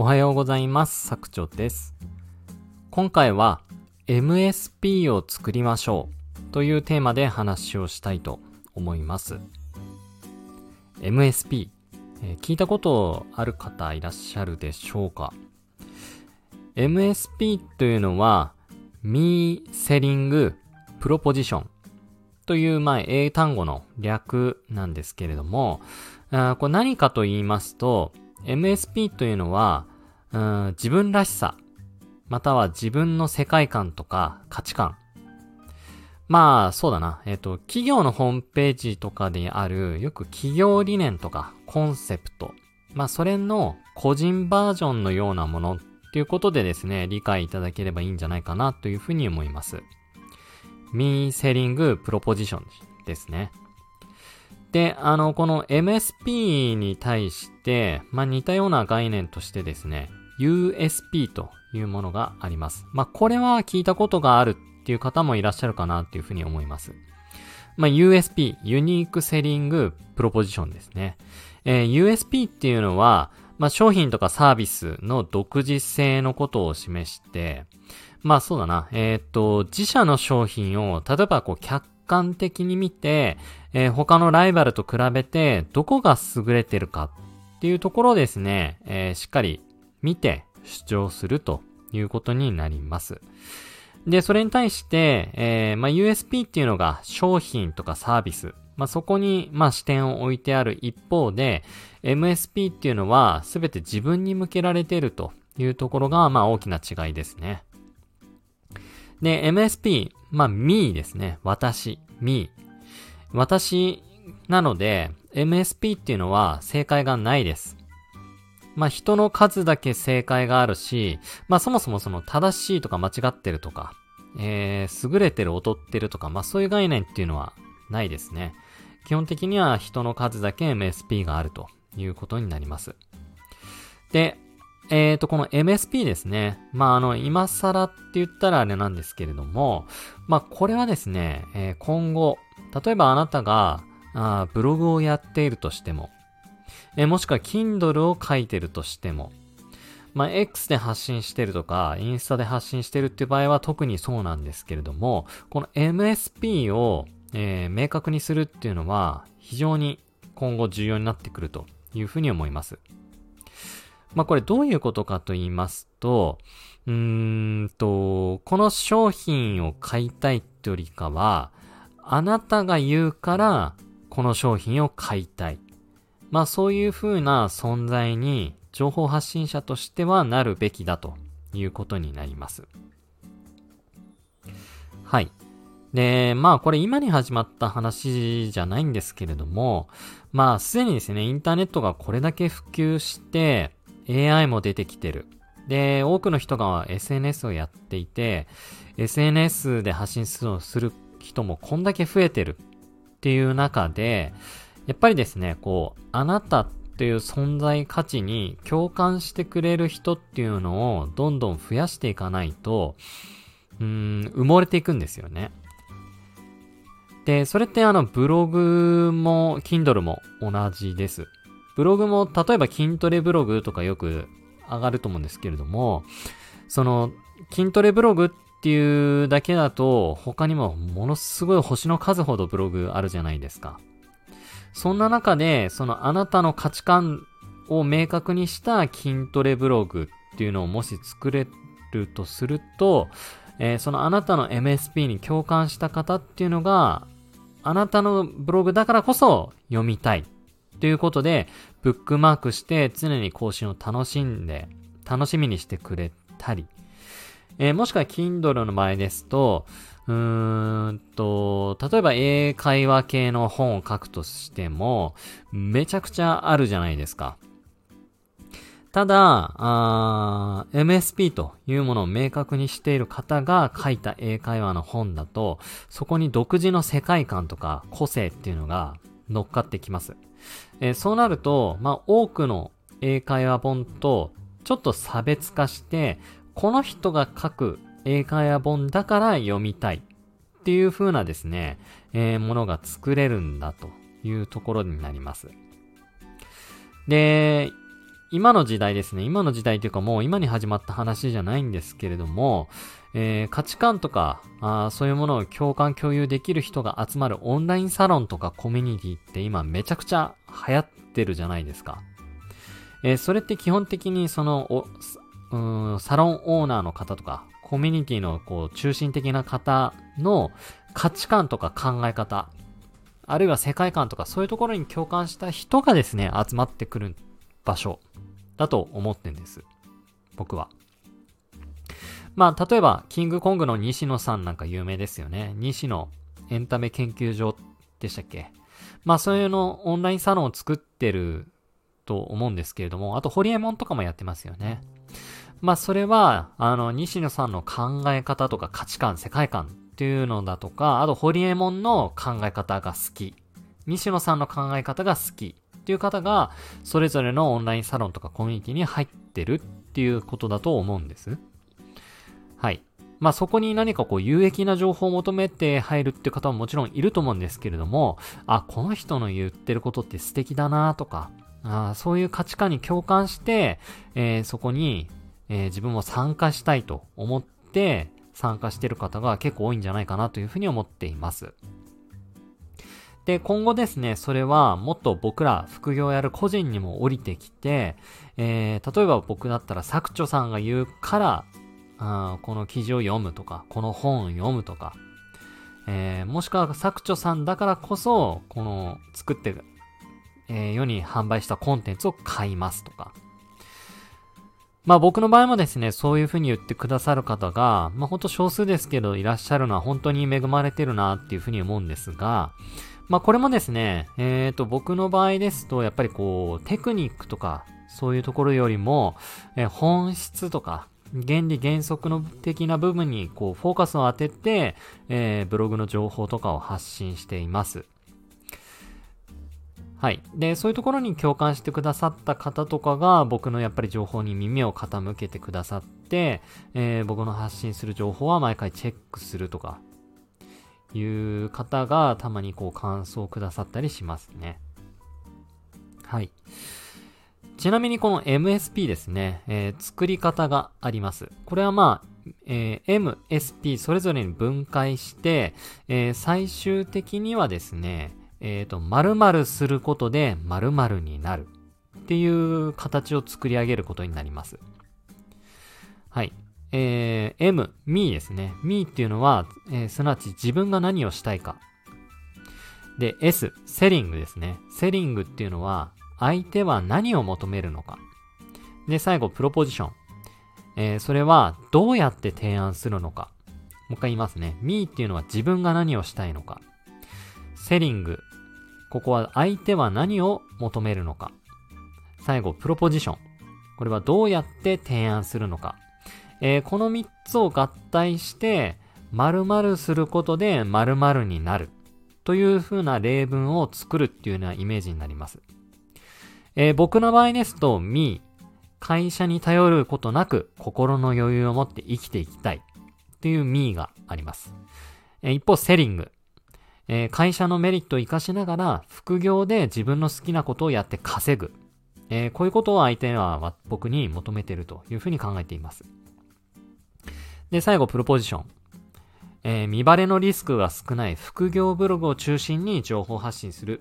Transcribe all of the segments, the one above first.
おはようございます。作長です。今回は MSP を作りましょうというテーマで話をしたいと思います。MSP、えー聞いたことある方いらっしゃるでしょうか ?MSP というのは Me Selling Proposition という、まあ、英単語の略なんですけれども、あこれ何かと言いますと、MSP というのは、うん自分らしさ、または自分の世界観とか価値観。まあ、そうだな。えっ、と、企業のホームページとかである、よく企業理念とかコンセプト。まあ、それの個人バージョンのようなものっていうことでですね、理解いただければいいんじゃないかなというふうに思います。Me Selling Proposition ですね。で、あの、この MSP に対して、まあ、似たような概念としてですね、USP というものがあります。まあ、これは聞いたことがあるっていう方もいらっしゃるかなっていうふうに思います。まあ、USP、ユニークセリングプロポジションですね。えー USP っていうのは、まあ、商品とかサービスの独自性のことを示して、まあそうだな。えーっと、自社の商品を、例えばこう客観的に見て、えー他のライバルと比べて、どこが優れてるかっていうところですね、えーしっかり見て主張するということになります。で、それに対して、えーまあ、USP っていうのが商品とかサービス。まあ、そこに、まあ、視点を置いてある一方で、MSP っていうのは全て自分に向けられているというところが、まあ、大きな違いですね。で、MSP、まあ、me ですね。私、me。私なので、MSP っていうのは正解がないです。まあ、人の数だけ正解があるし、まあ、そもそもその正しいとか間違ってるとか、えー、優れてる劣ってるとか、まあ、そういう概念っていうのはないですね。基本的には人の数だけ MSP があるということになります。で、えーと、この MSP ですね。まあ、あの、今更って言ったらあれなんですけれども、まあ、これはですね、えー今後、例えばあなたが、あーブログをやっているとしても、えもしくは Kindle を書いてるとしても、まあ、X で発信してるとか、インスタで発信してるっていう場合は特にそうなんですけれども、この MSP を、えー明確にするっていうのは非常に今後重要になってくるというふうに思います。まあ、これどういうことかと言いますと、うーんと、この商品を買いたいってよりかは、あなたが言うから、この商品を買いたい。まあそういう風な存在に情報発信者としてはなるべきだということになります。はい。で、まあこれ今に始まった話じゃないんですけれども、まあすでにですね、インターネットがこれだけ普及して、AI も出てきてる。で、多くの人が SNS をやっていて、SNS で発信するする人もこんだけ増えてるっていう中で、やっぱりですね、こう、あなたっていう存在価値に共感してくれる人っていうのをどんどん増やしていかないと、うん、埋もれていくんですよね。で、それってあの、ブログも、Kindle も同じです。ブログも、例えば筋トレブログとかよく上がると思うんですけれども、その、筋トレブログっていうだけだと、他にもものすごい星の数ほどブログあるじゃないですか。そんな中で、そのあなたの価値観を明確にした筋トレブログっていうのをもし作れるとすると、えーそのあなたの MSP に共感した方っていうのが、あなたのブログだからこそ読みたい。ということで、ブックマークして常に更新を楽しんで、楽しみにしてくれたり、えーもしくは Kindle の場合ですと、うーんと、例えば英会話系の本を書くとしても、めちゃくちゃあるじゃないですか。ただ、MSP というものを明確にしている方が書いた英会話の本だと、そこに独自の世界観とか個性っていうのが乗っかってきます。えーそうなると、まあ、多くの英会話本とちょっと差別化して、この人が書く英会話本だから読みたいっていう風なですね、えーものが作れるんだというところになります。で、今の時代ですね。今の時代というかもう今に始まった話じゃないんですけれども、えー、価値観とかあ、そういうものを共感共有できる人が集まるオンラインサロンとかコミュニティって今めちゃくちゃ流行ってるじゃないですか。えー、それって基本的にその、おうん、サロンオーナーの方とか、コミュニティのこう中心的な方の価値観とか考え方、あるいは世界観とかそういうところに共感した人がですね、集まってくる場所だと思ってんです。僕は。まあ、例えば、キングコングの西野さんなんか有名ですよね。西野エンタメ研究所でしたっけ？まあ、そういうのオンラインサロンを作ってると思うんですけれども、あと、ホリエモンとかもやってますよね。まあ、それは、あの、西野さんの考え方とか価値観、世界観っていうのだとか、あと、ホリエモンの考え方が好き。西野さんの考え方が好き。っていう方が、それぞれのオンラインサロンとかコミュニティに入ってるっていうことだと思うんです。はい。まあそこに何かこう有益な情報を求めて入るっていう方ももちろんいると思うんですけれども、あ、この人の言ってることって素敵だなとか、あそういう価値観に共感して、えー、そこに、えー、自分も参加したいと思って参加してる方が結構多いんじゃないかなというふうに思っています。で、今後ですね、それはもっと僕ら副業やる個人にも降りてきて、えー、例えば僕だったら作長さんが言うからあこの記事を読むとか、この本を読むとか、えー、もしくは作著さんだからこそ、この作って、えー、世に販売したコンテンツを買いますとか。まあ僕の場合もですね、そういうふうに言ってくださる方が、まあほんと少数ですけどいらっしゃるのは本当に恵まれてるなっていうふうに思うんですが、まあこれもですね、えっ、ー、と僕の場合ですと、やっぱりこう、テクニックとか、そういうところよりも、えー、本質とか、原理原則の的な部分にこうフォーカスを当てて、えー、ブログの情報とかを発信しています。はい。で、そういうところに共感してくださった方とかが僕のやっぱり情報に耳を傾けてくださって、えー、僕の発信する情報は毎回チェックするとか、いう方がたまにこう感想をくださったりしますね。はい。ちなみにこの MSP ですね、えー、作り方があります。これはまあ、えー、MSP それぞれに分解して、えー、最終的にはですね、えっ、と、〇〇することで〇〇になるっていう形を作り上げることになります。はい。えー、M、me ですね。me っていうのは、えー、すなわち自分が何をしたいか。で、S、セリングですね。セリングっていうのは、相手は何を求めるのか。で、最後、プロポジション。えー、それはどうやって提案するのか。もう一回言いますね。me っていうのは自分が何をしたいのか。セリング。ここは相手は何を求めるのか。最後、プロポジション。これはどうやって提案するのか。えー、この3つを合体して、〇〇することで〇〇になる。という風な例文を作るっていうようなイメージになります。えー、僕の場合ですと、me、会社に頼ることなく心の余裕を持って生きていきたいっていう me があります。えー、一方、セリング、えー、会社のメリットを活かしながら副業で自分の好きなことをやって稼ぐ。えー、こういうことを相手は僕に求めているというふうに考えています。で、最後、プロポジション。えー、見バレのリスクが少ない副業ブログを中心に情報発信する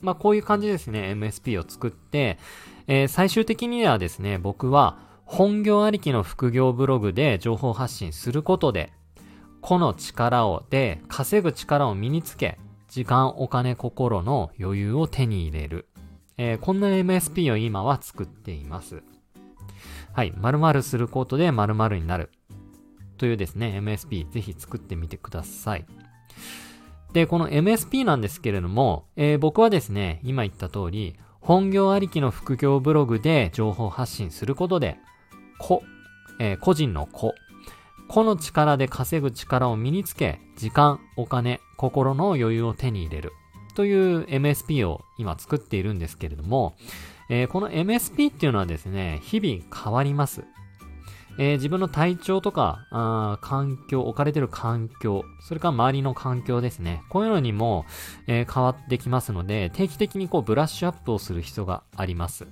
まあ、こういう感じですね、MSP を作って、えー、最終的にはですね、僕は本業ありきの副業ブログで情報発信することで、個の力を、で、稼ぐ力を身につけ、時間、お金、心の余裕を手に入れる。えー、こんな MSP を今は作っています。はい。〇〇することで〇〇になる。というですね、MSP ぜひ作ってみてください。で、この MSP なんですけれども、えー、僕はですね、今言った通り、本業ありきの副業ブログで情報発信することで、個、えー、個人の個、個の力で稼ぐ力を身につけ、時間、お金、心の余裕を手に入れる。という MSP を今作っているんですけれども、えー、この MSP っていうのはですね、日々変わります。えー、自分の体調とか、環境、置かれてる環境、それから周りの環境ですね。こういうのにも、えー、変わってきますので、定期的にこうブラッシュアップをする必要があります。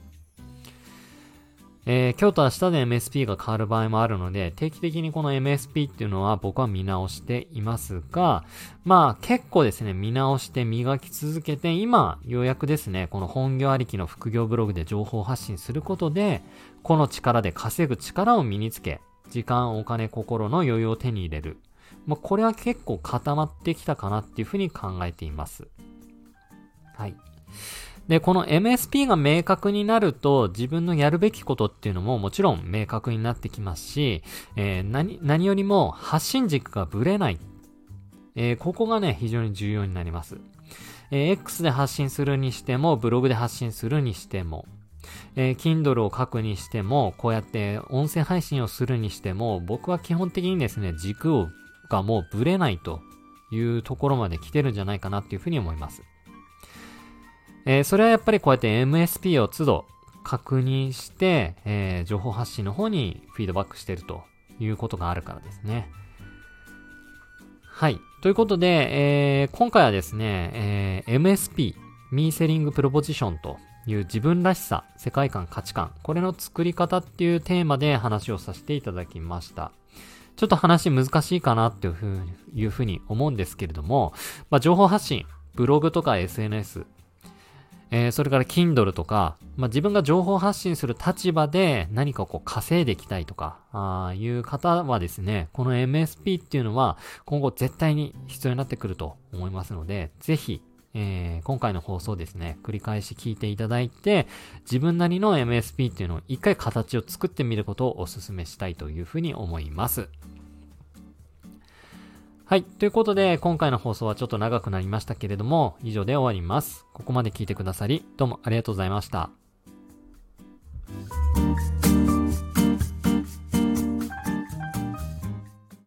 えー、今日と明日で MSP が変わる場合もあるので、定期的にこの MSP っていうのは僕は見直していますが、まあ結構ですね、見直して磨き続けて、今、ようやくですね、この本業ありきの副業ブログで情報発信することで、この力で稼ぐ力を身につけ、時間、お金、心の余裕を手に入れる。まあ、これは結構固まってきたかなっていうふうに考えています。はい。で、この MSP が明確になると、自分のやるべきことっていうのももちろん明確になってきますし、えー、何、何よりも発信軸がぶれない。えー、ここがね、非常に重要になります。えー、X で発信するにしても、ブログで発信するにしても、えー、Kindle を書くにしても、こうやって音声配信をするにしても、僕は基本的にですね、軸をがもうぶれないというところまで来てるんじゃないかなっていうふうに思います。えー、それはやっぱりこうやって MSP を都度確認して、えー、情報発信の方にフィードバックしてるということがあるからですね。はい。ということで、えー、今回はですね、えー、MSP、ミーセリングプロポジションという自分らしさ、世界観、価値観、これの作り方っていうテーマで話をさせていただきました。ちょっと話難しいかなっていうふうにいうふうに思うんですけれども、まあ、情報発信、ブログとか SNS、えー、それから Kindle とか、まあ、自分が情報発信する立場で何かこう稼いでいきたいとか、あいう方はですね、この MSP っていうのは今後絶対に必要になってくると思いますので、ぜひ、えー、今回の放送ですね、繰り返し聞いていただいて、自分なりの MSP っていうのを一回形を作ってみることをお勧めしたいというふうに思います。はい。ということで、今回の放送はちょっと長くなりましたけれども、以上で終わります。ここまで聞いてくださり、どうもありがとうございました。